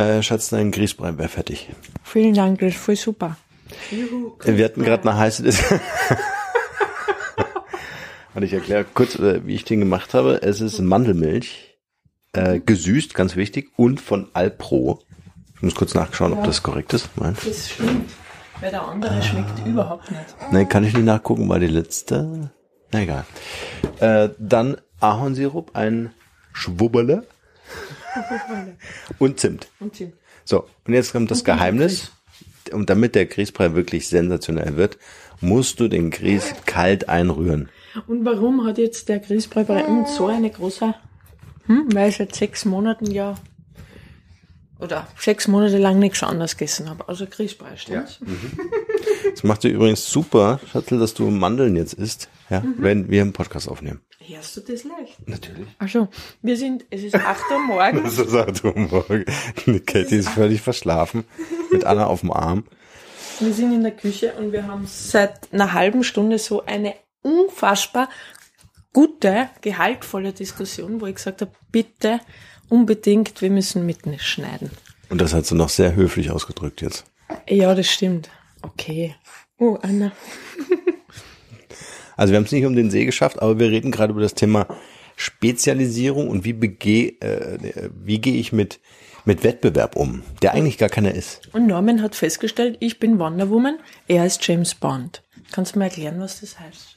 Äh, Schatz, dein Grießbrei wäre fertig. Vielen Dank, das ist voll super. Äh, Wir hatten gerade eine heiße Dis Und ich erkläre kurz, äh, wie ich den gemacht habe. Es ist Mandelmilch, äh, gesüßt, ganz wichtig, und von Alpro. Ich muss kurz nachschauen, ob das korrekt ist. Nein. Das stimmt. Weil der andere schmeckt überhaupt nicht. Nein, kann ich nicht nachgucken, war die letzte. Na egal. Äh, dann Ahornsirup, ein Schwubberle und Zimt. Und Zimt. So, und jetzt kommt das Geheimnis. Und damit der Grießbrei wirklich sensationell wird, musst du den Grieß kalt einrühren. Und warum hat jetzt der Grießbrei bei uns so eine große, hm, weil seit sechs Monaten ja, oder sechs Monate lang nichts anderes gegessen habe, außer Grießbrei, stimmt's? Das macht dir übrigens super, Schatzel, dass du Mandeln jetzt isst, ja, Mhm. wenn wir einen Podcast aufnehmen. Hörst du das leicht? Natürlich. Also, wir sind, es ist 8 Uhr morgens. So sagt du morgen. Die Katie ist völlig verschlafen, mit Anna auf dem Arm. Wir sind in der Küche und wir haben seit einer halben Stunde so eine unfassbar gute, gehaltvolle Diskussion, wo ich gesagt habe, bitte unbedingt, wir müssen mitschneiden. Und das hat sie noch sehr höflich ausgedrückt jetzt. Ja, das stimmt. Okay. Oh, Anna. Also wir haben es nicht um den See geschafft, aber wir reden gerade über das Thema Spezialisierung und wie äh, wie gehe ich mit mit Wettbewerb um, der eigentlich gar keiner ist. Und Norman hat festgestellt, ich bin Wonder Woman, er ist James Bond. Kannst du mir erklären, was das heißt?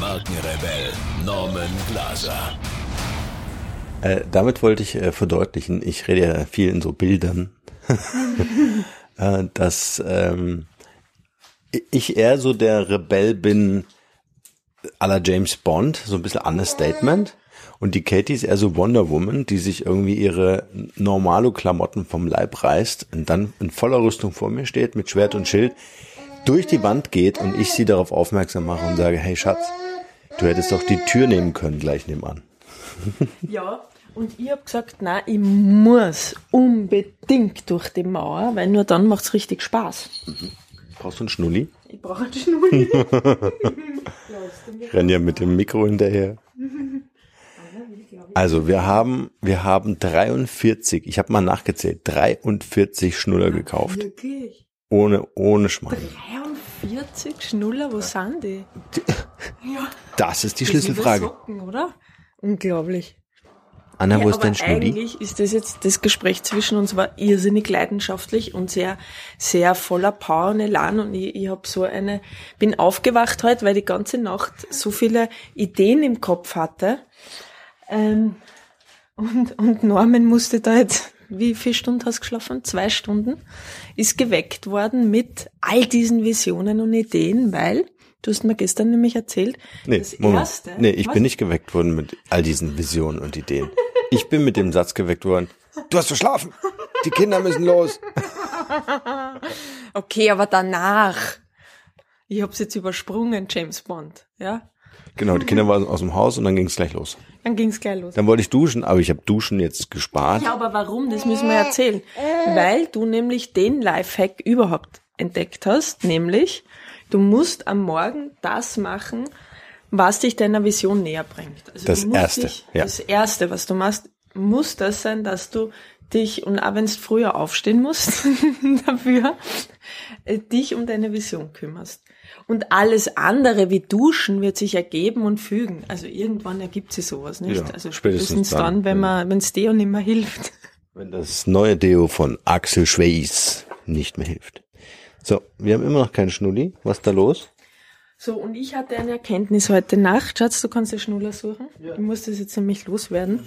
Markenrebell Norman Glaser. Äh, damit wollte ich äh, verdeutlichen, ich rede ja viel in so Bildern, äh, dass ähm, ich eher so der Rebell bin à la James Bond, so ein bisschen Understatement. Und die Katie ist eher so Wonder Woman, die sich irgendwie ihre normale Klamotten vom Leib reißt und dann in voller Rüstung vor mir steht, mit Schwert und Schild, durch die Wand geht und ich sie darauf aufmerksam mache und sage, hey Schatz, du hättest doch die Tür nehmen können gleich nebenan. Ja, und ich habe gesagt, na, ich muss unbedingt durch die Mauer, weil nur dann macht's richtig Spaß. Brauchst du einen Schnulli? Ich brauche einen Schnulli. Ich renn ja mit dem Mikro hinterher. Also wir haben, wir haben 43, ich habe mal nachgezählt, 43 Schnuller gekauft. Wirklich? Ohne, ohne Schmarrn. 43 Schnuller, wo sind die? Ja, Das ist die Schlüsselfrage. Socken, oder? Unglaublich. Anna, wo Ja, ist dein aber Schnulli? Eigentlich ist das jetzt, das Gespräch zwischen uns war irrsinnig leidenschaftlich und sehr, sehr voller Power und Elan und ich, ich habe so eine, bin aufgewacht heute, weil die ganze Nacht so viele Ideen im Kopf hatte. Ähm, und, und Norman musste da jetzt, wie viele Stunden hast du geschlafen? Zwei Stunden. Ist geweckt worden mit all diesen Visionen und Ideen, weil, du hast mir gestern nämlich erzählt, Nee, das Moment. erste. nee, ich Was? bin nicht geweckt worden mit all diesen Visionen und Ideen. Ich bin mit dem Satz geweckt worden. Du hast verschlafen. Die Kinder müssen los. Okay, aber danach. Ich hab's jetzt übersprungen, James Bond. Ja? Genau, die Kinder waren aus dem Haus und dann ging es gleich los. Dann ging's gleich los. Dann wollte ich duschen, aber ich habe Duschen jetzt gespart. Ja, aber warum? Das müssen wir erzählen. Weil du nämlich den Lifehack überhaupt entdeckt hast, nämlich du musst am Morgen das machen, was dich deiner Vision näher bringt. Also Das Erste, Dich, ja. Das Erste, was du machst, muss das sein, dass du dich, und auch wenn du früher aufstehen musst, dafür, äh, dich um deine Vision kümmerst. Und alles andere wie Duschen wird sich ergeben und fügen. Also irgendwann ergibt sich sowas, nicht? Ja, also spätestens dann, dann, wenn man, wenn's Deo nicht mehr hilft. Wenn das neue Deo von Axel Schweiß nicht mehr hilft. So, wir haben immer noch keinen Schnulli. Was ist da los? So, und ich hatte eine Erkenntnis heute Nacht. Schatz, du kannst den Schnuller suchen. Ich muss das jetzt nämlich loswerden.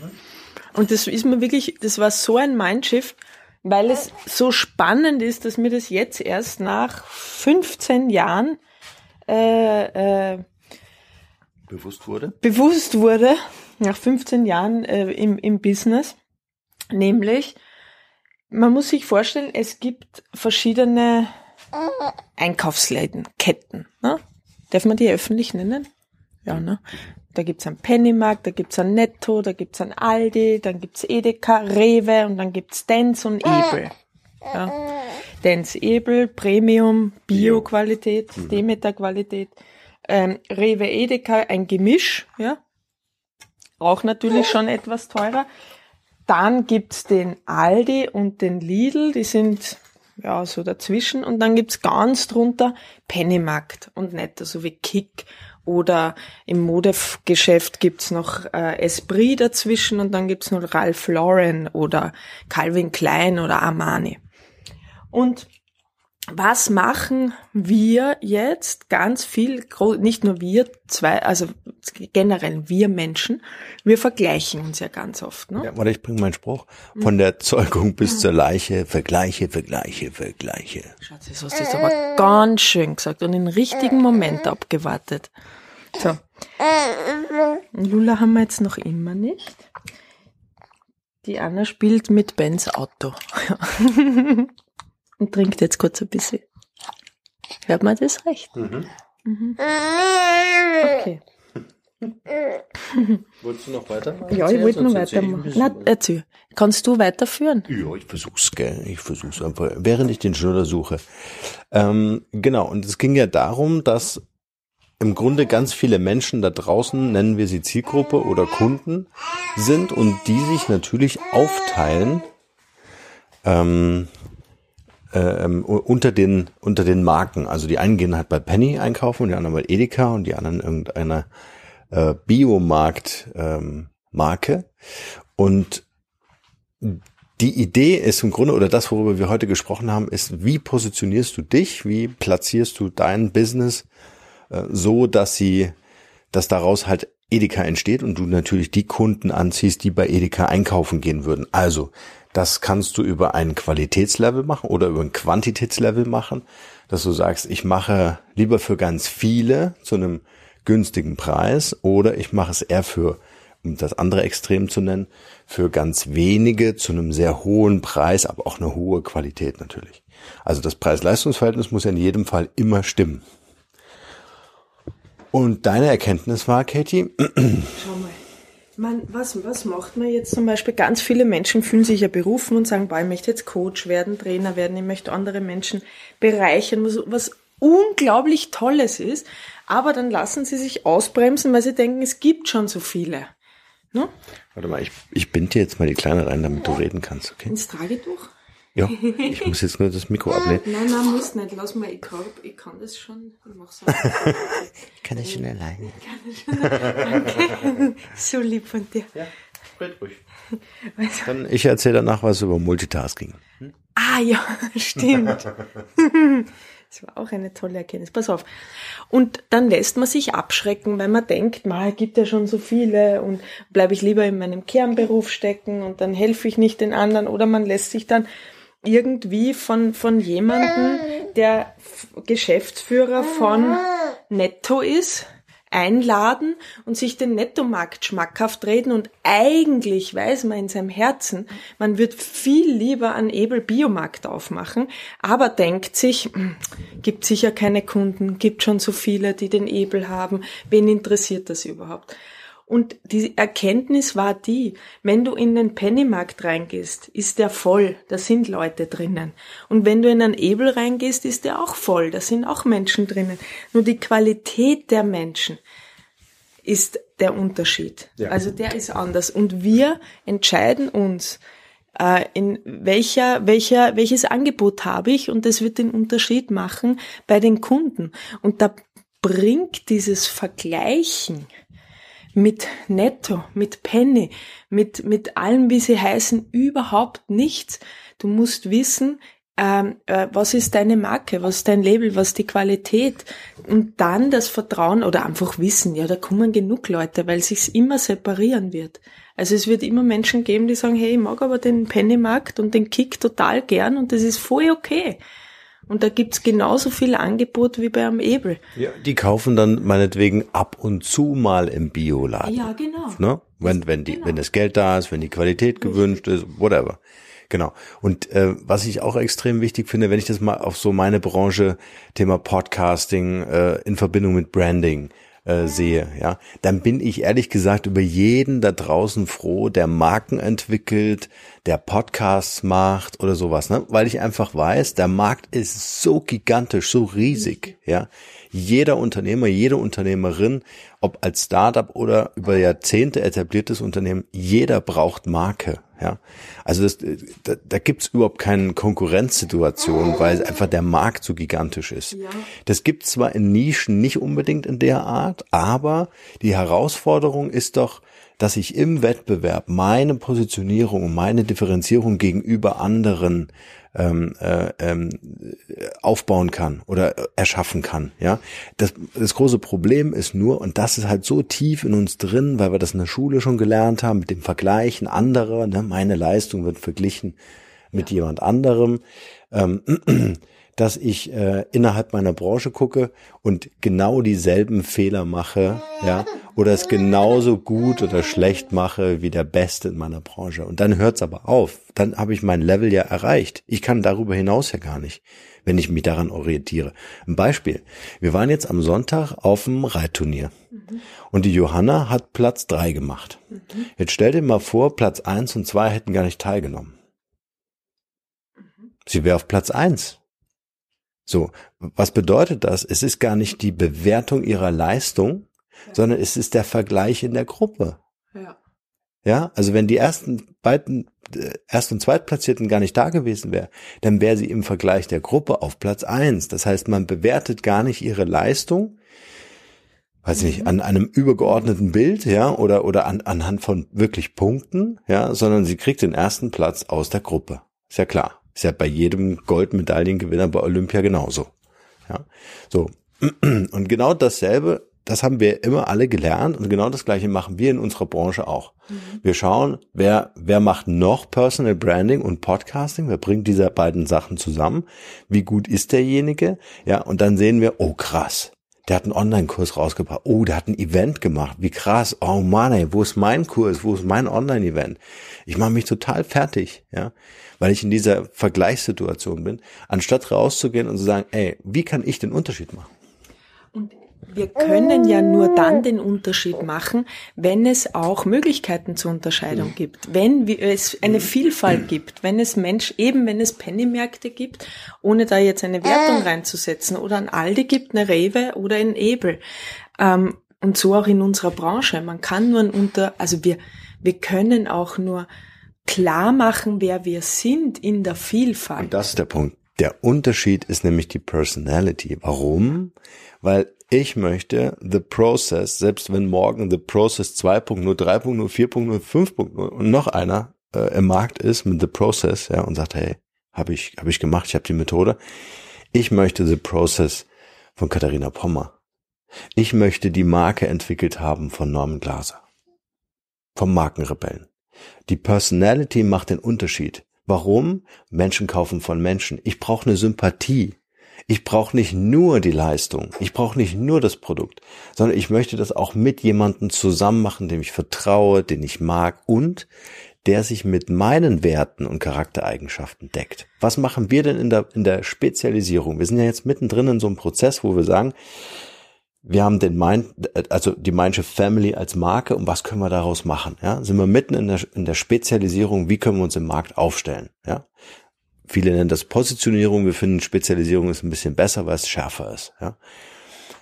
Und das ist mir wirklich, das war so ein Mindshift, weil es so spannend ist, dass mir das jetzt erst nach 15 Jahren äh, äh, Bewusst wurde? bewusst wurde, nach 15 Jahren äh, im, im Business, Nämlich, man muss sich vorstellen, es gibt verschiedene Einkaufsläden, Ketten. Ne? Darf man die öffentlich nennen? Ja, ne? Da gibt's einen Pennymarkt, da gibt's einen Netto, da gibt's einen Aldi, dann gibt's Edeka, Rewe und dann gibt's Dens und Ebel. Ja. Dens Ebel, Premium, Bio-Qualität, Demeter-Qualität. Ähm, Rewe Edeka, ein Gemisch, ja. Auch natürlich schon etwas teurer. Dann gibt's den Aldi und den Lidl, die sind ja so dazwischen. Und dann gibt's ganz drunter Pennymarkt und Netto, so wie Kick oder im Modegeschäft gibt's noch äh, Esprit dazwischen und dann gibt's noch Ralph Lauren oder Calvin Klein oder Armani. Und was machen wir jetzt ganz viel, nicht nur wir zwei, also generell wir Menschen, wir vergleichen uns ja ganz oft. Ne? Ja, warte, ich bringe meinen Spruch. Von der Zeugung bis zur Leiche, Vergleiche, Vergleiche, Vergleiche. Schatz, das hast du jetzt aber ganz schön gesagt und den richtigen Moment abgewartet. So. Lula haben wir jetzt noch immer nicht. Die Anna spielt mit Bens Auto. und trinkt jetzt kurz ein bisschen. Hört man das recht? Mhm. Mhm. Okay. Wolltest du noch weiter? Ja, ich wollte noch weitermachen. Na, erzähl. Kannst du weiterführen? Ja, ich versuch's, gell. Ich versuch's einfach, während ich den Schnurrer suche. Ähm, genau, und es ging ja darum, dass im Grunde ganz viele Menschen da draußen, nennen wir sie Zielgruppe oder Kunden, sind und die sich natürlich aufteilen ähm, äh, ähm, unter den unter den Marken. Also die einen gehen halt bei Penny einkaufen und die anderen bei Edeka und die anderen irgendeiner äh, Biomarkt ähm, Marke. Und die Idee ist im Grunde, oder das, worüber wir heute gesprochen haben, ist, wie positionierst du dich, wie platzierst du dein Business äh, so, dass sie, dass daraus halt Edeka entsteht und du natürlich die Kunden anziehst, die bei Edeka einkaufen gehen würden. Also, das kannst du über ein Qualitätslevel machen oder über ein Quantitätslevel machen, dass du sagst, ich mache lieber für ganz viele zu einem günstigen Preis oder ich mache es eher für, um das andere Extrem zu nennen, für ganz wenige zu einem sehr hohen Preis, aber auch eine hohe Qualität natürlich. Also das Preis-Leistungs-Verhältnis muss ja in jedem Fall immer stimmen. Und deine Erkenntnis war, Katie? Schau mal. Man, was, was macht man jetzt zum Beispiel? Ganz viele Menschen fühlen sich ja berufen und sagen, boah, ich möchte jetzt Coach werden, Trainer werden, ich möchte andere Menschen bereichern, was, was unglaublich Tolles ist. Aber dann lassen sie sich ausbremsen, weil sie denken, es gibt schon so viele. Ne? Warte mal, ich, ich binde dir jetzt mal die Kleine rein, damit du reden kannst, okay? Ins Tragetuch? Ja, ich muss jetzt nur das Mikro ablehnen. Nein, nein, muss nicht. Lass mal, ich kann, ich kann das schon. Ich mach's auch. ich kann das schon alleine. Ich kann das schon Danke. So lieb von dir. Ja, red ruhig. Also. Dann, ich erzähle danach was über Multitasking. Hm? Ah ja, stimmt. Das war auch eine tolle Erkenntnis. Pass auf. Und dann lässt man sich abschrecken, weil man denkt, ma, es gibt ja schon so viele und bleibe ich lieber in meinem Kernberuf stecken und dann helfe ich nicht den anderen oder man lässt sich dann irgendwie von, von jemandem, der Geschäftsführer von Netto ist, einladen und sich den Nettomarkt schmackhaft reden und eigentlich weiß man in seinem Herzen, man wird viel lieber einen Ebel Biomarkt aufmachen, aber denkt sich, hm, gibt sicher keine Kunden, gibt schon so viele, die den Ebel haben, wen interessiert das überhaupt? Und die Erkenntnis war die, wenn du in den Pennymarkt reingehst, ist der voll, da sind Leute drinnen. Und wenn du in einen Ebel reingehst, ist der auch voll, da sind auch Menschen drinnen. Nur die Qualität der Menschen ist der Unterschied. Ja. Also der ist anders. Und wir entscheiden uns, äh, in welcher, welcher, welches Angebot habe ich und das wird den Unterschied machen bei den Kunden. Und da bringt dieses Vergleichen mit Netto, mit Penny, mit, mit allem, wie sie heißen, überhaupt nichts. Du musst wissen, ähm, äh, was ist deine Marke, was ist dein Label, was ist die Qualität und dann das Vertrauen oder einfach wissen, ja, da kommen genug Leute, weil sich's immer separieren wird. Also es wird immer Menschen geben, die sagen, hey, ich mag aber den Pennymarkt und den Kick total gern und das ist voll okay. Und da gibt's genauso viel Angebot wie bei einem Ebel. Ja, die kaufen dann meinetwegen ab und zu mal im Bioladen. Ja, genau. Ne? Wenn, wenn die, Genau. wenn das Geld da ist, wenn die Qualität gewünscht ist, whatever. Genau. Und äh, was ich auch extrem wichtig finde, wenn ich das mal auf so meine Branche, Thema Podcasting äh, in Verbindung mit Branding äh, sehe, ja, dann bin ich ehrlich gesagt über jeden da draußen froh, der Marken entwickelt, der Podcasts macht oder sowas, ne? Weil ich einfach weiß, der Markt ist so gigantisch, so riesig, ja. Jeder Unternehmer, jede Unternehmerin, ob als Startup oder über Jahrzehnte etabliertes Unternehmen, jeder braucht Marke, ja. Also das, da, da gibt's überhaupt keine Konkurrenzsituation, weil einfach der Markt so gigantisch ist. Ja. Das gibt zwar in Nischen nicht unbedingt in der Art, aber die Herausforderung ist doch, dass ich im Wettbewerb meine Positionierung und meine Differenzierung gegenüber anderen ähm, äh, ähm, aufbauen kann oder erschaffen kann. Ja, das, das große Problem ist nur, und das ist halt so tief in uns drin, weil wir das in der Schule schon gelernt haben, mit dem Vergleichen anderer. Ne, meine Leistung wird verglichen mit jemand anderem. Ähm, dass ich äh, innerhalb meiner Branche gucke und genau dieselben Fehler mache, ja, oder es genauso gut oder schlecht mache wie der Beste in meiner Branche. Und dann hört's aber auf. Dann habe ich mein Level ja erreicht. Ich kann darüber hinaus ja gar nicht, wenn ich mich daran orientiere. Ein Beispiel. Wir waren jetzt am Sonntag auf dem Reitturnier. Und die Johanna hat Platz drei gemacht. Jetzt stell dir mal vor, Platz eins und zwei hätten gar nicht teilgenommen. Sie wäre auf Platz eins. So, was bedeutet das? Es ist gar nicht die Bewertung ihrer Leistung, sondern es ist der Vergleich in der Gruppe. Ja. Ja, also wenn die ersten beiden, äh, Erst- und Zweitplatzierten gar nicht da gewesen wäre, dann wäre sie im Vergleich der Gruppe auf Platz eins. Das heißt, man bewertet gar nicht ihre Leistung, weiß ich nicht, an einem übergeordneten Bild, ja, oder, oder an, anhand von wirklich Punkten, ja, sondern sie kriegt den ersten Platz aus der Gruppe. Ist ja klar. Ist ja bei jedem Goldmedaillengewinner bei Olympia genauso. Ja, so. Und genau dasselbe, das haben wir immer alle gelernt und genau das gleiche machen wir in unserer Branche auch. Wir schauen, wer, wer macht noch Personal Branding und Podcasting, wer bringt diese beiden Sachen zusammen, wie gut ist derjenige, ja, und dann sehen wir, oh krass, der hat einen Online-Kurs rausgebracht. Oh, der hat ein Event gemacht. Wie krass. Oh Mann, ey, wo ist mein Kurs? Wo ist mein Online-Event? Ich mache mich total fertig, ja, weil ich in dieser Vergleichssituation bin, anstatt rauszugehen und zu sagen, ey, wie kann ich den Unterschied machen? Und wir können ja nur dann den Unterschied machen, wenn es auch Möglichkeiten zur Unterscheidung gibt, wenn es eine Vielfalt gibt, wenn es Mensch, eben wenn es Pennymärkte gibt, ohne da jetzt eine Wertung reinzusetzen, oder ein Aldi gibt, eine Rewe oder ein Ebel. Ähm, und so auch in unserer Branche. Man kann nur ein unter, also wir, wir können auch nur klar machen, wer wir sind in der Vielfalt. Und das ist der Punkt. Der Unterschied ist nämlich die Personality. Warum? Weil ich möchte The Process, selbst wenn morgen The Process 2.0, 3.0, 4.0, 5.0 und noch einer äh, im Markt ist mit The Process, ja, und sagt, hey, habe ich, habe ich gemacht, ich habe die Methode. Ich möchte The Process von Katharina Pommer. Ich möchte die Marke entwickelt haben von Norman Glaser. Vom Markenrebellen. Die Personality macht den Unterschied. Warum? Menschen kaufen von Menschen. Ich brauche eine Sympathie. Ich brauche nicht nur die Leistung, ich brauche nicht nur das Produkt, sondern ich möchte das auch mit jemandem zusammen machen, dem ich vertraue, den ich mag und der sich mit meinen Werten und Charaktereigenschaften deckt. Was machen wir denn in der, in der Spezialisierung? Wir sind ja jetzt mittendrin in so einem Prozess, wo wir sagen, wir haben den Mind, also die Mindshift Family als Marke und was können wir daraus machen? Ja, sind wir mitten in der, in der Spezialisierung, wie können wir uns im Markt aufstellen? Ja, viele nennen das Positionierung, wir finden Spezialisierung ist ein bisschen besser, weil es schärfer ist. Ja,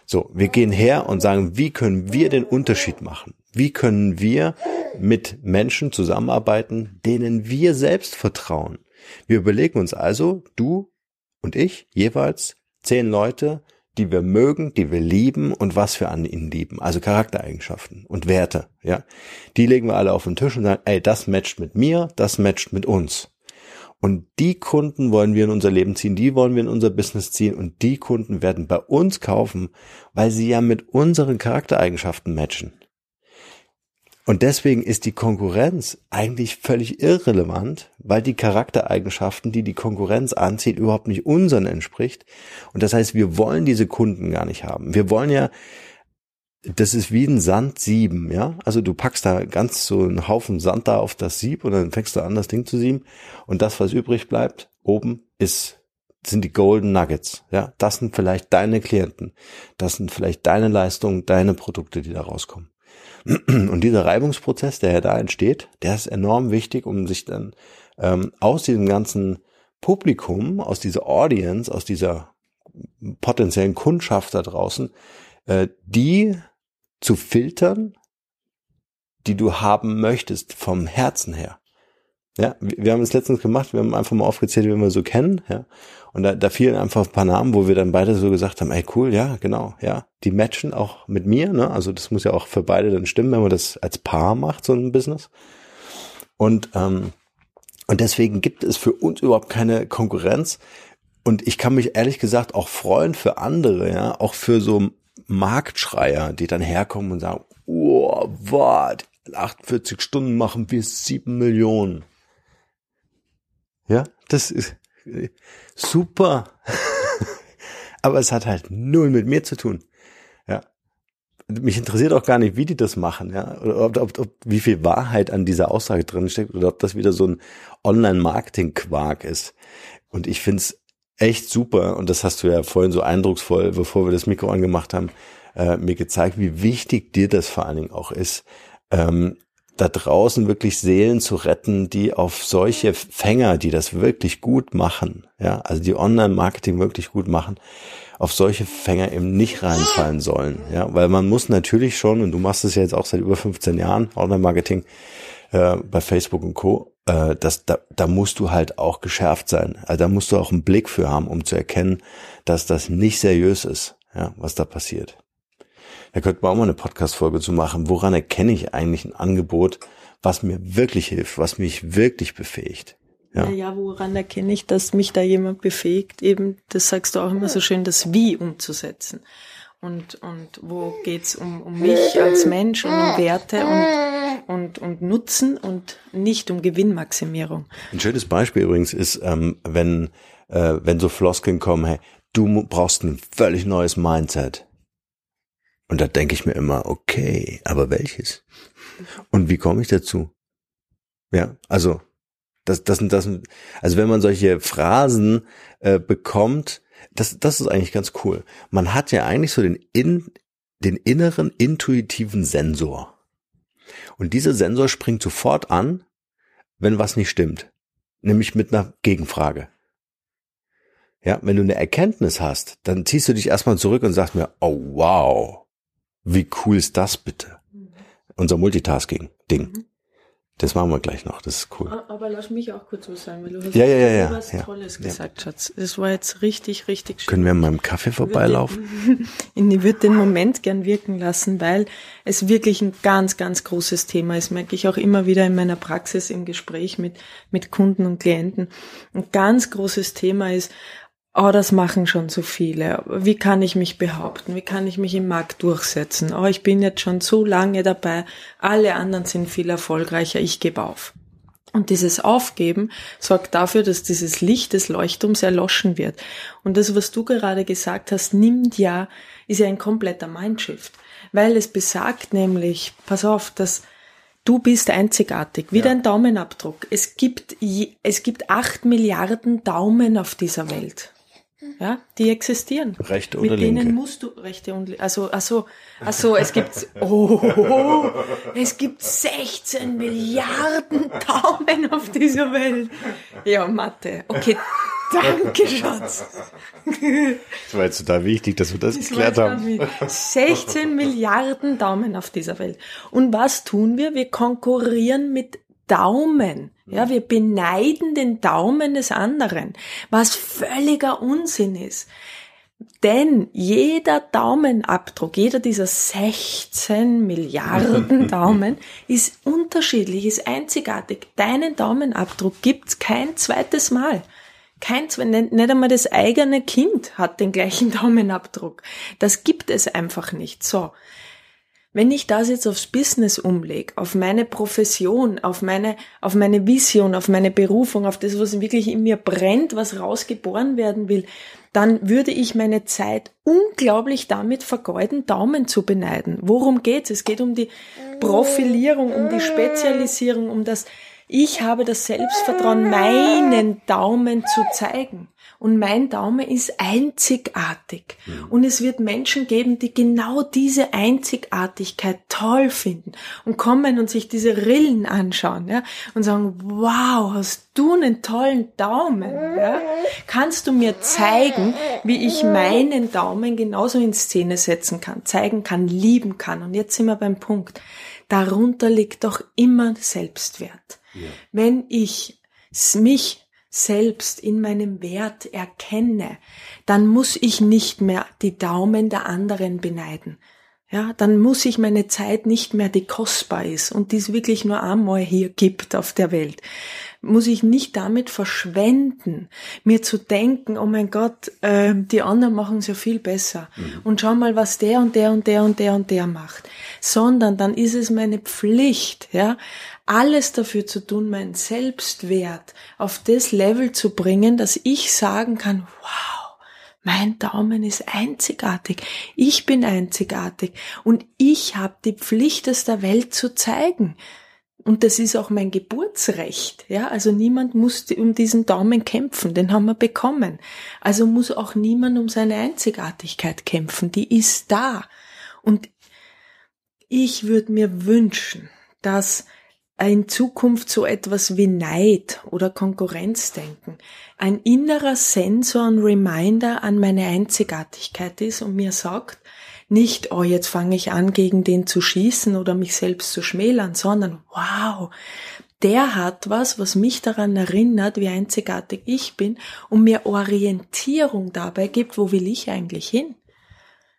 so, wir gehen her und sagen, wie können wir den Unterschied machen? Wie können wir mit Menschen zusammenarbeiten, denen wir selbst vertrauen? Wir überlegen uns also, du und ich jeweils zehn Leute, die wir mögen, die wir lieben und was wir an ihnen lieben. Also Charaktereigenschaften und Werte, ja. Die legen wir alle auf den Tisch und sagen, ey, das matcht mit mir, das matcht mit uns. Und die Kunden wollen wir in unser Leben ziehen, die wollen wir in unser Business ziehen und die Kunden werden bei uns kaufen, weil sie ja mit unseren Charaktereigenschaften matchen. Und deswegen ist die Konkurrenz eigentlich völlig irrelevant, weil die Charaktereigenschaften, die die Konkurrenz anzieht, überhaupt nicht unseren entspricht. Und das heißt, wir wollen diese Kunden gar nicht haben. Wir wollen ja, das ist wie ein Sandsieben, ja. Also du packst da ganz so einen Haufen Sand da auf das Sieb und dann fängst du an, das Ding zu sieben. Und das, was übrig bleibt, oben ist sind die Golden Nuggets. Ja, das sind vielleicht deine Klienten. Das sind vielleicht deine Leistungen, deine Produkte, die da rauskommen. Und dieser Reibungsprozess, der ja da entsteht, der ist enorm wichtig, um sich dann ähm, aus diesem ganzen Publikum, aus dieser Audience, aus dieser potenziellen Kundschaft da draußen, äh, die zu filtern, die du haben möchtest vom Herzen her. Ja, wir haben es letztens gemacht, wir haben einfach mal aufgezählt, wie wir so kennen, ja. Und da, da fielen einfach ein paar Namen, wo wir dann beide so gesagt haben, ey cool, ja, genau, ja. Die matchen auch mit mir, ne? Also das muss ja auch für beide dann stimmen, wenn man das als Paar macht, so ein Business. Und, ähm, und deswegen gibt es für uns überhaupt keine Konkurrenz. Und ich kann mich ehrlich gesagt auch freuen für andere, ja, auch für so Marktschreier, die dann herkommen und sagen, oh, wart, 48 Stunden machen wir sieben Millionen. Ja, das ist super. Aber es hat halt null mit mir zu tun. Ja. Mich interessiert auch gar nicht, wie die das machen, ja. Oder ob, ob, ob wie viel Wahrheit an dieser Aussage drin steckt oder ob das wieder so ein Online-Marketing-Quark ist. Und ich find's echt super, und das hast du ja vorhin so eindrucksvoll, bevor wir das Mikro angemacht haben, äh, mir gezeigt, wie wichtig dir das vor allen Dingen auch ist, ähm, da draußen wirklich Seelen zu retten, die auf solche Fänger, die das wirklich gut machen, ja, also die Online-Marketing wirklich gut machen, auf solche Fänger eben nicht reinfallen sollen, ja, weil man muss natürlich schon, und du machst es ja jetzt auch seit über 15 Jahren, Online-Marketing, äh, bei Facebook und Co., äh, das, da, da musst du halt auch geschärft sein. Also da musst du auch einen Blick für haben, um zu erkennen, dass das nicht seriös ist, ja, was da passiert. Da könnten wir auch mal eine Podcast-Folge zu machen. Woran erkenne ich eigentlich ein Angebot, was mir wirklich hilft, was mich wirklich befähigt? Ja. ja, woran erkenne ich, dass mich da jemand befähigt, eben, das sagst du auch immer so schön, das Wie umzusetzen. Und, und wo geht's um, um mich als Mensch und um Werte und, und, und Nutzen und nicht um Gewinnmaximierung. Ein schönes Beispiel übrigens ist, ähm, wenn, äh, wenn so Floskeln kommen, hey, du brauchst ein völlig neues Mindset. Und da denke ich mir immer, okay, aber welches? Und wie komme ich dazu? Ja, also das, das sind das, also wenn man solche Phrasen äh, bekommt, das, das ist eigentlich ganz cool. Man hat ja eigentlich so den, in, den inneren intuitiven Sensor. Und dieser Sensor springt sofort an, wenn was nicht stimmt. Nämlich mit einer Gegenfrage. Ja, wenn du eine Erkenntnis hast, dann ziehst du dich erstmal zurück und sagst mir, oh wow, wie cool ist das bitte? Mhm. Unser Multitasking-Ding. Mhm. Das machen wir gleich noch, das ist cool. Aber lass mich auch kurz was sagen, weil du hast ja, ja, ja, ja, was ja, Tolles ja. gesagt, Schatz. Das war jetzt richtig, richtig schön. Können wir an meinem Kaffee vorbeilaufen? Ich würde den Moment gern wirken lassen, weil es wirklich ein ganz, ganz großes Thema ist, merke ich auch immer wieder in meiner Praxis im Gespräch mit, mit Kunden und Klienten. Ein ganz großes Thema ist, oh, das machen schon so viele. Wie kann ich mich behaupten? Wie kann ich mich im Markt durchsetzen? Oh, ich bin jetzt schon so lange dabei. Alle anderen sind viel erfolgreicher. Ich gebe auf. Und dieses Aufgeben sorgt dafür, dass dieses Licht des Leuchtturms erloschen wird. Und das, was du gerade gesagt hast, nimmt ja, ist ja ein kompletter Mindshift. Weil es besagt nämlich, pass auf, dass du bist einzigartig, wie ja. dein Daumenabdruck. Es gibt, es gibt acht Milliarden Daumen auf dieser Welt. Ja, die existieren. Rechte oder Mit linke? denen musst du rechte und also also also es gibt oh, es gibt 16 Milliarden Daumen auf dieser Welt. Ja, Mathe. Okay, danke Schatz. Das war jetzt total wichtig, dass wir das, das geklärt haben. 16 Milliarden Daumen auf dieser Welt. Und was tun wir? Wir konkurrieren mit Daumen. Ja, wir beneiden den Daumen des anderen, was völliger Unsinn ist. Denn jeder Daumenabdruck, jeder dieser 16 Milliarden Daumen ist unterschiedlich, ist einzigartig. Deinen Daumenabdruck gibt's kein zweites Mal. Kein, nicht einmal das eigene Kind hat den gleichen Daumenabdruck. Das gibt es einfach nicht. So. Wenn ich das jetzt aufs Business umlege, auf meine Profession, auf meine, auf meine Vision, auf meine Berufung, auf das, was wirklich in mir brennt, was rausgeboren werden will, dann würde ich meine Zeit unglaublich damit vergeuden, Daumen zu beneiden. Worum geht's? Es geht um die Profilierung, um die Spezialisierung, um das, ich habe das Selbstvertrauen, meinen Daumen zu zeigen. Und mein Daumen ist einzigartig. Mhm. Und es wird Menschen geben, die genau diese Einzigartigkeit toll finden und kommen und sich diese Rillen anschauen, ja, und sagen, wow, hast du einen tollen Daumen, ja? Kannst du mir zeigen, wie ich meinen Daumen genauso in Szene setzen kann, zeigen kann, lieben kann? Und jetzt sind wir beim Punkt. Darunter liegt doch immer Selbstwert. Ja. Wenn ich mich selbst in meinem Wert erkenne, dann muss ich nicht mehr die Daumen der anderen beneiden. Ja, dann muss ich meine Zeit nicht mehr, die kostbar ist und die es wirklich nur einmal hier gibt auf der Welt, muss ich nicht damit verschwenden, mir zu denken, oh mein Gott, äh, die anderen machen es ja viel besser mhm. und schau mal, was der und der und der und der und der macht, sondern dann ist es meine Pflicht, ja, alles dafür zu tun, meinen Selbstwert auf das Level zu bringen, dass ich sagen kann, wow, mein Daumen ist einzigartig, ich bin einzigartig und ich habe die Pflicht, es der Welt zu zeigen. Und das ist auch mein Geburtsrecht. Ja, also niemand muss um diesen Daumen kämpfen, den haben wir bekommen. Also muss auch niemand um seine Einzigartigkeit kämpfen, die ist da. Und ich würde mir wünschen, dass in Zukunft so etwas wie Neid oder Konkurrenzdenken ein innerer Sensor und Reminder an meine Einzigartigkeit ist und mir sagt, nicht, oh, jetzt fange ich an, gegen den zu schießen oder mich selbst zu schmälern, sondern wow, der hat was, was mich daran erinnert, wie einzigartig ich bin und mir Orientierung dabei gibt, wo will ich eigentlich hin?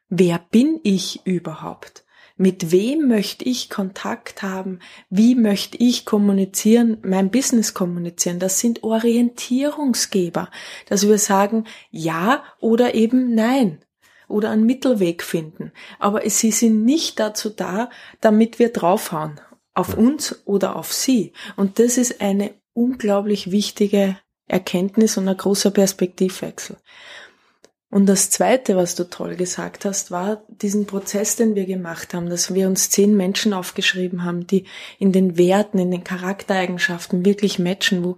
Wer bin ich überhaupt? Mit wem möchte ich Kontakt haben? Wie möchte ich kommunizieren, mein Business kommunizieren? Das sind Orientierungsgeber, dass wir sagen ja oder eben nein oder einen Mittelweg finden. Aber sie sind nicht dazu da, damit wir draufhauen auf uns oder auf sie. Und das ist eine unglaublich wichtige Erkenntnis und ein großer Perspektivwechsel. Und das Zweite, was du toll gesagt hast, war diesen Prozess, den wir gemacht haben, dass wir uns zehn Menschen aufgeschrieben haben, die in den Werten, in den Charaktereigenschaften wirklich matchen. Wo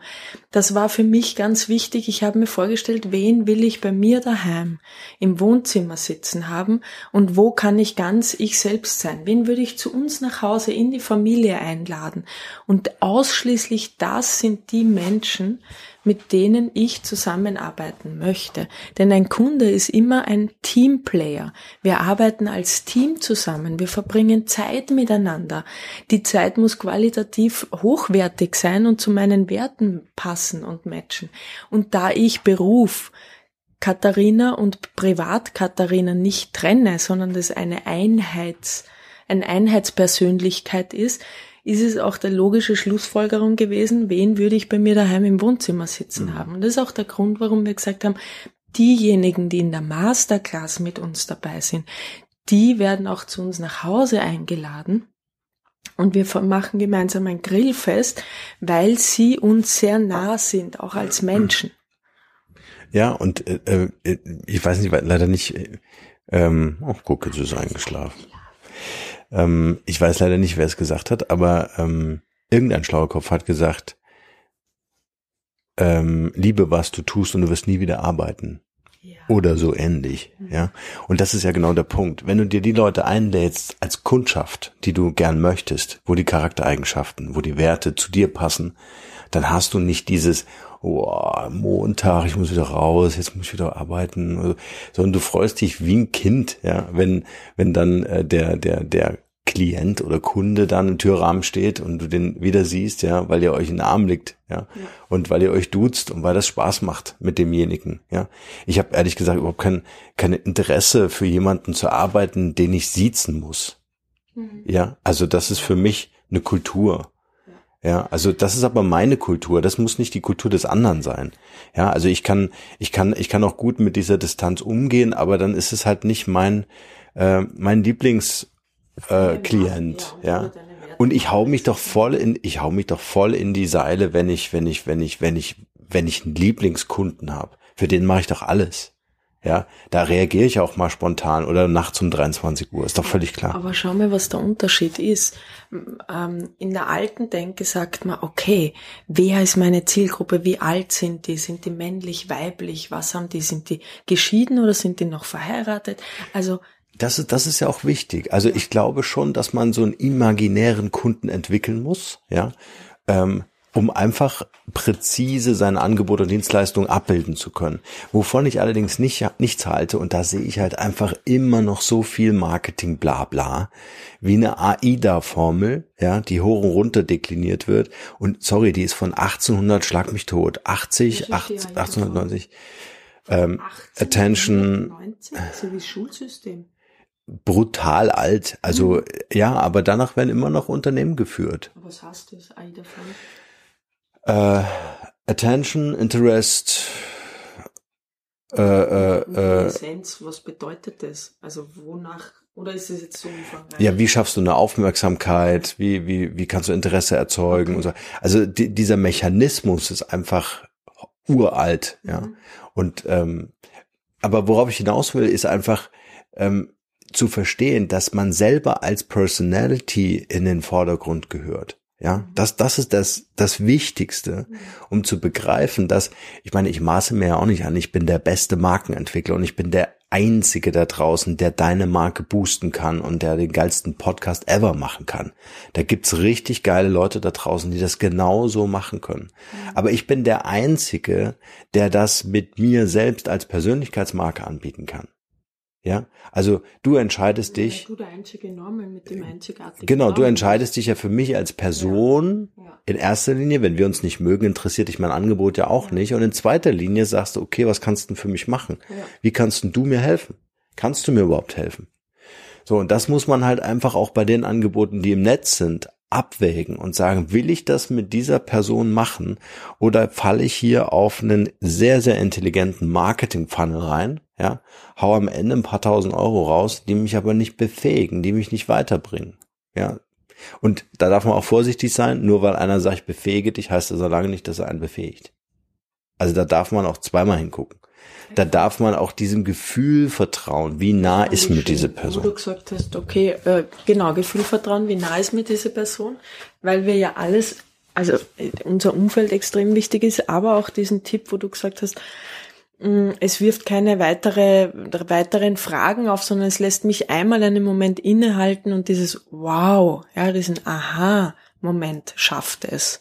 das war für mich ganz wichtig. Ich habe mir vorgestellt, wen will ich bei mir daheim im Wohnzimmer sitzen haben und wo kann ich ganz ich selbst sein? Wen würde ich zu uns nach Hause in die Familie einladen? Und ausschließlich das sind die Menschen, mit denen ich zusammenarbeiten möchte. Denn ein Kunde ist immer ein Teamplayer. Wir arbeiten als Team zusammen. Wir verbringen Zeit miteinander. Die Zeit muss qualitativ hochwertig sein und zu meinen Werten passen und matchen. Und da ich Beruf Katharina und Privat Katharina nicht trenne, sondern das eine Einheits, eine Einheitspersönlichkeit ist, ist es auch der logische Schlussfolgerung gewesen, wen würde ich bei mir daheim im Wohnzimmer sitzen mhm. haben. Und das ist auch der Grund, warum wir gesagt haben, diejenigen, die in der Masterclass mit uns dabei sind, die werden auch zu uns nach Hause eingeladen. Und wir machen gemeinsam ein Grillfest, weil sie uns sehr nah sind, auch als Menschen. Ja, und äh, äh ich weiß nicht, leider nicht, äh, ähm, oh, guck, jetzt ist er eingeschlafen. Ähm, ich weiß leider nicht, wer es gesagt hat, aber ähm, irgendein schlauer Kopf hat gesagt, ähm, liebe, was du tust und du wirst nie wieder arbeiten. Ja. Oder so ähnlich, mhm. ja. Und das ist ja genau der Punkt. Wenn du dir die Leute einlädst als Kundschaft, die du gern möchtest, wo die Charaktereigenschaften, wo die Werte zu dir passen, dann hast du nicht dieses, oh, Montag, ich muss wieder raus, jetzt muss ich wieder arbeiten, sondern du freust dich wie ein Kind, ja, wenn, wenn dann äh, der, der, der Klient oder Kunde dann im Türrahmen steht und du den wieder siehst, ja, weil ihr euch in den Arm liegt, ja, ja. und weil ihr euch duzt und weil das Spaß macht mit demjenigen, ja. Ich habe ehrlich gesagt überhaupt kein, kein Interesse für jemanden zu arbeiten, den ich siezen muss. Mhm. Ja, also das ist für mich eine Kultur. Ja, also das ist aber meine Kultur. Das muss nicht die Kultur des anderen sein. Ja, also ich kann, ich kann, ich kann auch gut mit dieser Distanz umgehen, aber dann ist es halt nicht mein, äh, mein Lieblings äh, Klient, ja. Und ich hau mich doch voll in, ich hau mich doch voll in die Seile, wenn ich, wenn ich, wenn ich, wenn ich, wenn ich einen Lieblingskunden habe. Für den mache ich doch alles. Ja, da reagiere ich auch mal spontan oder nachts um 23 Uhr, ist doch völlig klar. Aber schau mal, was der Unterschied ist. Ähm, in der alten Denke sagt man, okay, wer ist meine Zielgruppe, wie alt sind die, sind die männlich, weiblich, was haben die, sind die geschieden oder sind die noch verheiratet? Also das ist, das ist ja auch wichtig. Also ich glaube schon, dass man so einen imaginären Kunden entwickeln muss, ja. Ähm, um einfach präzise seine Angebote und Dienstleistungen abbilden zu können. Wovon ich allerdings nicht, nichts halte, und da sehe ich halt einfach immer noch so viel Marketing bla bla, wie eine AIDA-Formel, ja, die hoch und runter dekliniert wird. Und sorry, die ist von 1800, schlag mich tot, 80, 80 1890. Ähm, Attention. so wie Schulsystem brutal alt. Also mhm. ja, aber danach werden immer noch Unternehmen geführt. Was heißt das, AIDA-Formel? äh, Attention, Interest, äh, äh, äh, Essenz, was bedeutet das? Also wonach, oder ist es jetzt so umfangreich? Ja, wie schaffst du eine Aufmerksamkeit? Wie, wie, wie kannst du Interesse erzeugen okay. und so. Also die, dieser Mechanismus ist einfach uralt, ja. Mhm. Und ähm, aber worauf ich hinaus will, ist einfach ähm, zu verstehen, dass man selber als Personality in den Vordergrund gehört. Ja, das, das ist das, das Wichtigste, um zu begreifen, dass, ich meine, ich maße mir ja auch nicht an, ich bin der beste Markenentwickler und ich bin der Einzige da draußen, der deine Marke boosten kann und der den geilsten Podcast ever machen kann. Da gibt's richtig geile Leute da draußen, die das genauso machen können. Aber ich bin der Einzige, der das mit mir selbst als Persönlichkeitsmarke anbieten kann. Ja, also du entscheidest dich. Ja, du der einzige Norman mit dem einzigartigen. Genau, du entscheidest dich ja für mich als Person ja. Ja. in erster Linie. Wenn wir uns nicht mögen, interessiert dich mein Angebot ja auch nicht. Und in zweiter Linie sagst du, okay, was kannst du für mich machen? Wie kannst du mir helfen? Kannst du mir überhaupt helfen? So, und das muss man halt einfach auch bei den Angeboten, die im Netz sind, abwägen und sagen, will ich das mit dieser Person machen oder falle ich hier auf einen sehr, sehr intelligenten Marketing-Funnel rein, ja, hau am Ende ein paar tausend Euro raus, die mich aber nicht befähigen, die mich nicht weiterbringen, ja. Und da darf man auch vorsichtig sein, nur weil einer sagt, ich befähige dich, heißt das so lange nicht, dass er einen befähigt. Also da darf man auch zweimal hingucken da darf man auch diesem Gefühl vertrauen. Wie nah ist mir diese Person? Wo du gesagt hast, okay, äh, genau, Gefühl vertrauen, wie nah ist mir diese Person? Weil wir ja alles, also äh, unser Umfeld extrem wichtig ist, aber auch diesen Tipp, wo du gesagt hast, es wirft keine weitere, weiteren Fragen auf, sondern es lässt mich einmal einen Moment innehalten und dieses Wow, ja, diesen Aha-Moment schafft es.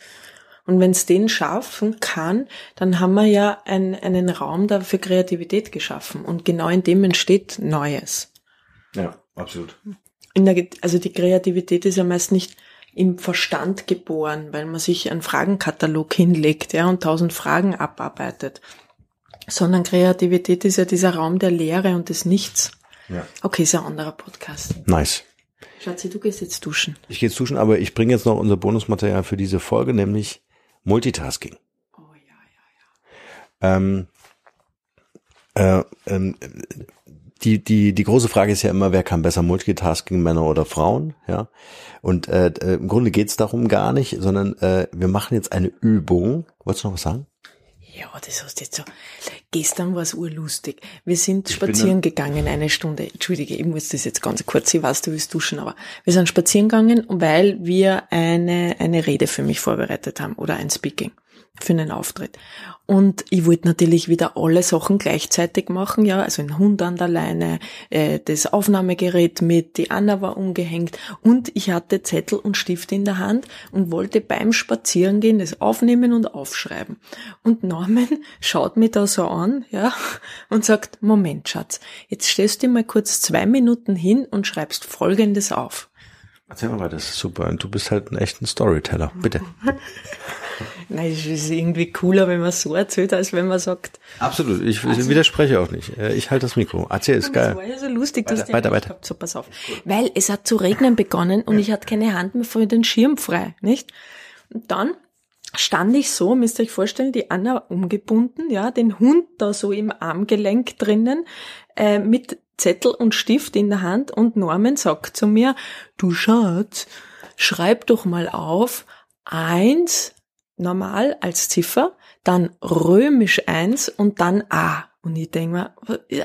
Und wenn es den schaffen kann, dann haben wir ja ein, einen Raum da für Kreativität geschaffen. Und genau in dem entsteht Neues. Ja, absolut. Der, also die Kreativität ist ja meist nicht im Verstand geboren, weil man sich einen Fragenkatalog hinlegt, ja, und tausend Fragen abarbeitet. Sondern Kreativität ist ja dieser Raum der Leere und des Nichts. Ja. Okay, ist ein anderer Podcast. Nice. Schatzi, du gehst jetzt duschen. Ich gehe jetzt duschen, aber ich bringe jetzt noch unser Bonusmaterial für diese Folge, nämlich Multitasking. Oh ja, ja, ja. Ähm, äh, ähm, die, die, die große Frage ist ja immer, wer kann besser Multitasking, Männer oder Frauen, ja. Und äh, äh im Grunde geht's darum gar nicht, sondern äh, wir machen jetzt eine Übung. Wolltest du noch was sagen? Ja, das hast du jetzt so. Gestern war es urlustig. Wir sind ich spazieren gegangen eine Stunde. Entschuldige, ich muss das jetzt ganz kurz, ich weiß, du willst duschen, aber wir sind spazieren gegangen, weil wir eine, eine Rede für mich vorbereitet haben oder ein Speaking für einen Auftritt. Und ich wollte natürlich wieder alle Sachen gleichzeitig machen, ja, also ein Hund an der Leine, äh, das Aufnahmegerät mit, die Anna war umgehängt und ich hatte Zettel und Stift in der Hand und wollte beim Spazierengehen das aufnehmen und aufschreiben. Und Norman schaut mich da so an, ja, und sagt, Moment, Schatz, jetzt stehst du mal kurz zwei Minuten hin und schreibst Folgendes auf. Erzähl mal das ist super. Und du bist halt ein echter Storyteller. Bitte. Nein, es ist irgendwie cooler, wenn man so erzählt, als wenn man sagt. Absolut, ich also, widerspreche auch nicht. Äh, ich halte das Mikro. Erzähl, ist geil. Das war ja so lustig, weiter, dass weiter, weiter. Gehabt. So, pass auf. Weil es hat zu regnen begonnen und ich hatte keine Hand mehr für den Schirm frei, nicht? Und dann stand ich so, müsst ihr euch vorstellen, die Anna umgebunden, ja, den Hund da so im Armgelenk drinnen, äh, mit Zettel und Stift in der Hand und Norman sagt zu mir, du Schatz, schreib doch mal auf, eins normal als Ziffer, dann römisch eins und dann A. Und ich denk mir,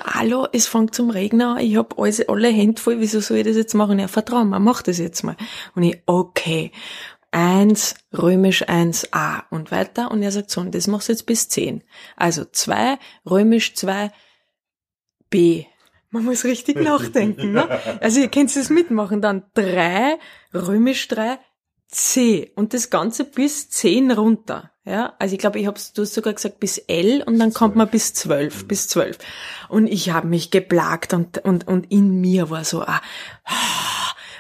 hallo, es fängt zum Regnen an, ich hab alles, alle Hände voll, wieso soll ich das jetzt machen? Ja, vertrau mir, mach das jetzt mal. Und ich, okay. Eins, römisch eins A und weiter. Und er sagt so, und das machst du jetzt bis zehn. Also zwei, römisch zwei B. Man muss richtig nachdenken, ne? Also ihr könnt es mitmachen. Dann drei, römisch drei, C. Und das Ganze bis zehn runter. Ja, also ich glaube, ich hab's, du hast sogar gesagt bis L und dann kommt man bis zwölf, mhm. bis zwölf. Und ich habe mich geplagt und, und, und in mir war so, ah,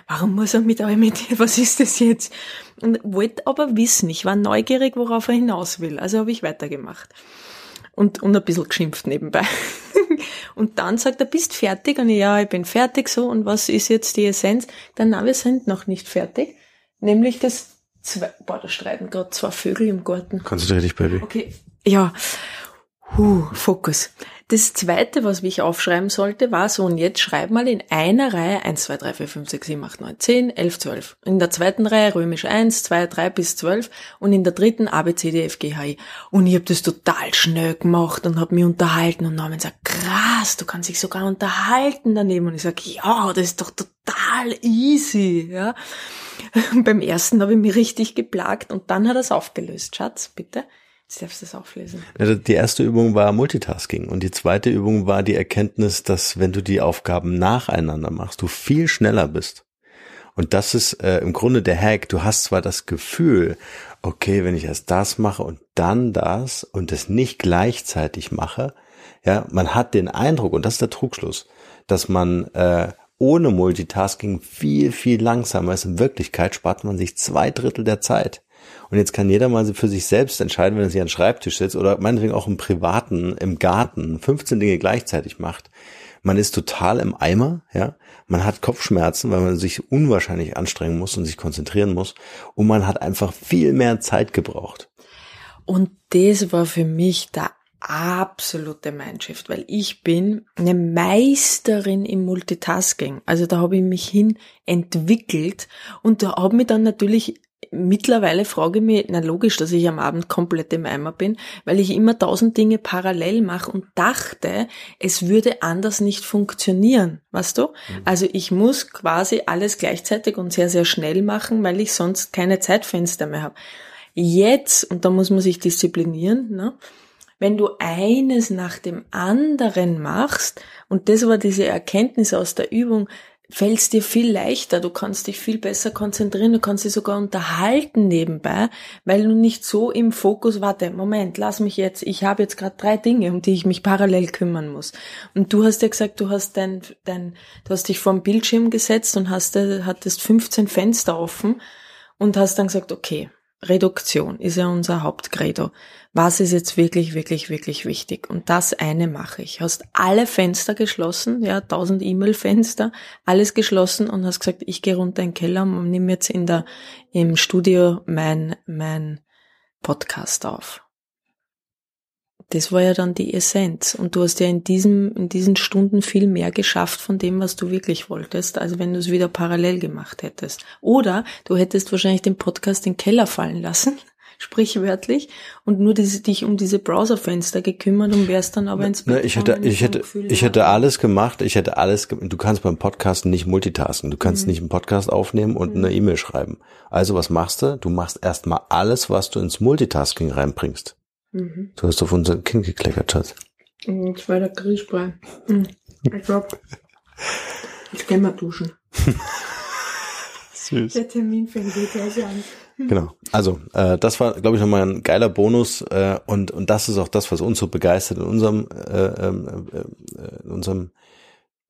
warum muss er mit euch mit, was ist das jetzt? Und wollte aber wissen, ich war neugierig, worauf er hinaus will. Also habe ich weitergemacht. Und, und ein bisschen geschimpft nebenbei. und dann sagt er, bist fertig? Und ich, ja, ich bin fertig so. Und was ist jetzt die Essenz? Dann, na, wir sind noch nicht fertig. Nämlich das zwei, boah, da streiten gerade zwei Vögel im Garten. Konzentrier dich, Baby. Okay, ja. Huh, Fokus. Das zweite, was ich aufschreiben sollte, war so, und jetzt schreib mal in einer Reihe 1, 2, 3, 4, 5, 6, 7, 8, 9, 10, 11, 12. In der zweiten Reihe römisch 1, 2, 3 bis 12 und in der dritten A, B, C, D, F, G, H, I. Und ich habe das total schnell gemacht und habe mich unterhalten und Norman sagt, krass, du kannst dich sogar unterhalten daneben. Und ich sag, ja, das ist doch total easy, ja. Beim ersten habe ich mich richtig geplagt und dann hat er es aufgelöst. Schatz, bitte. Jetzt darfst es auflesen. Die erste Übung war Multitasking und die zweite Übung war die Erkenntnis, dass wenn du die Aufgaben nacheinander machst, du viel schneller bist. Und das ist äh, im Grunde der Hack. Du hast zwar das Gefühl, okay, wenn ich erst das mache und dann das und es nicht gleichzeitig mache, ja, man hat den Eindruck, und das ist der Trugschluss, dass man äh, ohne Multitasking viel, viel langsamer ist. In Wirklichkeit spart man sich zwei Drittel der Zeit. Und jetzt kann jeder mal für sich selbst entscheiden, wenn er sich an den Schreibtisch sitzt oder meinetwegen auch im Privaten, im Garten, 15 Dinge gleichzeitig macht. Man ist total im Eimer, ja. Man hat Kopfschmerzen, weil man sich unwahrscheinlich anstrengen muss und sich konzentrieren muss. Und man hat einfach viel mehr Zeit gebraucht. Und das war für mich der absolute Mindshift, weil ich bin eine Meisterin im Multitasking. Also da habe ich mich hin entwickelt und da habe mich dann natürlich mittlerweile frage ich mich, na logisch, dass ich am Abend komplett im Eimer bin, weil ich immer tausend Dinge parallel mache und dachte, es würde anders nicht funktionieren, weißt du? Mhm. Also ich muss quasi alles gleichzeitig und sehr, sehr schnell machen, weil ich sonst keine Zeitfenster mehr habe. Jetzt, und da muss man sich disziplinieren, ne? wenn du eines nach dem anderen machst, und das war diese Erkenntnis aus der Übung, fällt es dir viel leichter, du kannst dich viel besser konzentrieren, du kannst dich sogar unterhalten nebenbei, weil du nicht so im Fokus, warte, Moment, lass mich jetzt, ich habe jetzt gerade drei Dinge, um die ich mich parallel kümmern muss. Und du hast ja gesagt, du hast dein, dein, du hast dich vor den Bildschirm gesetzt und hast, hattest 15 Fenster offen und hast dann gesagt, okay, Reduktion ist ja unser Hauptcredo. Was ist jetzt wirklich, wirklich, wirklich wichtig? Und das eine mache ich. Hast alle Fenster geschlossen, ja, tausend E-Mail-Fenster, alles geschlossen und hast gesagt, ich gehe runter in den Keller und nehme jetzt in der, im Studio mein, mein Podcast auf das war ja dann die Essenz. Und du hast ja in diesem, in diesen Stunden viel mehr geschafft von dem, was du wirklich wolltest, als wenn du es wieder parallel gemacht hättest. Oder du hättest wahrscheinlich den Podcast in den Keller fallen lassen, sprichwörtlich, und nur diese, dich um diese Browserfenster gekümmert und wärst dann aber ins Bett ne, ich hätte, ich hätte, Gefühl, ich hätte alles gemacht, ich hätte alles, du kannst beim Podcast nicht multitasken, du kannst mhm. nicht einen Podcast aufnehmen und mhm. eine E-Mail schreiben. Also was machst du? Du machst erstmal alles, was du ins Multitasking reinbringst. Mhm. Du hast auf unser Kind gekleckert, Schatz. Mhm, das war der. Mhm. Ich glaub, ich geh mal duschen. Süß. Der Termin fängt gleich an. Genau. Also äh, das war, glaube ich, nochmal ein geiler Bonus äh, und und das ist auch das, was uns so begeistert in unserem äh, ähm, äh, in unserem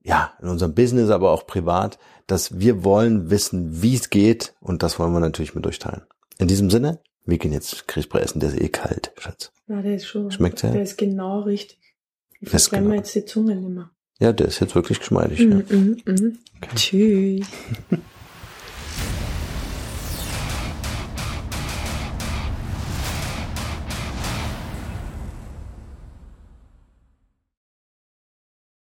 ja in unserem Business, aber auch privat, dass wir wollen wissen, wie es geht und das wollen wir natürlich mit euch teilen. In diesem Sinne, wir gehen jetzt Grießbrei essen, der ist eh kalt, Schatz. Ja, der ist schon. Schmeckt der? Der ist genau richtig. Ich verbrenne genau. mir jetzt die Zunge nicht mehr. Ja, der ist jetzt wirklich geschmeidig. Mm, ja. mm, mm. Okay. Tschüss.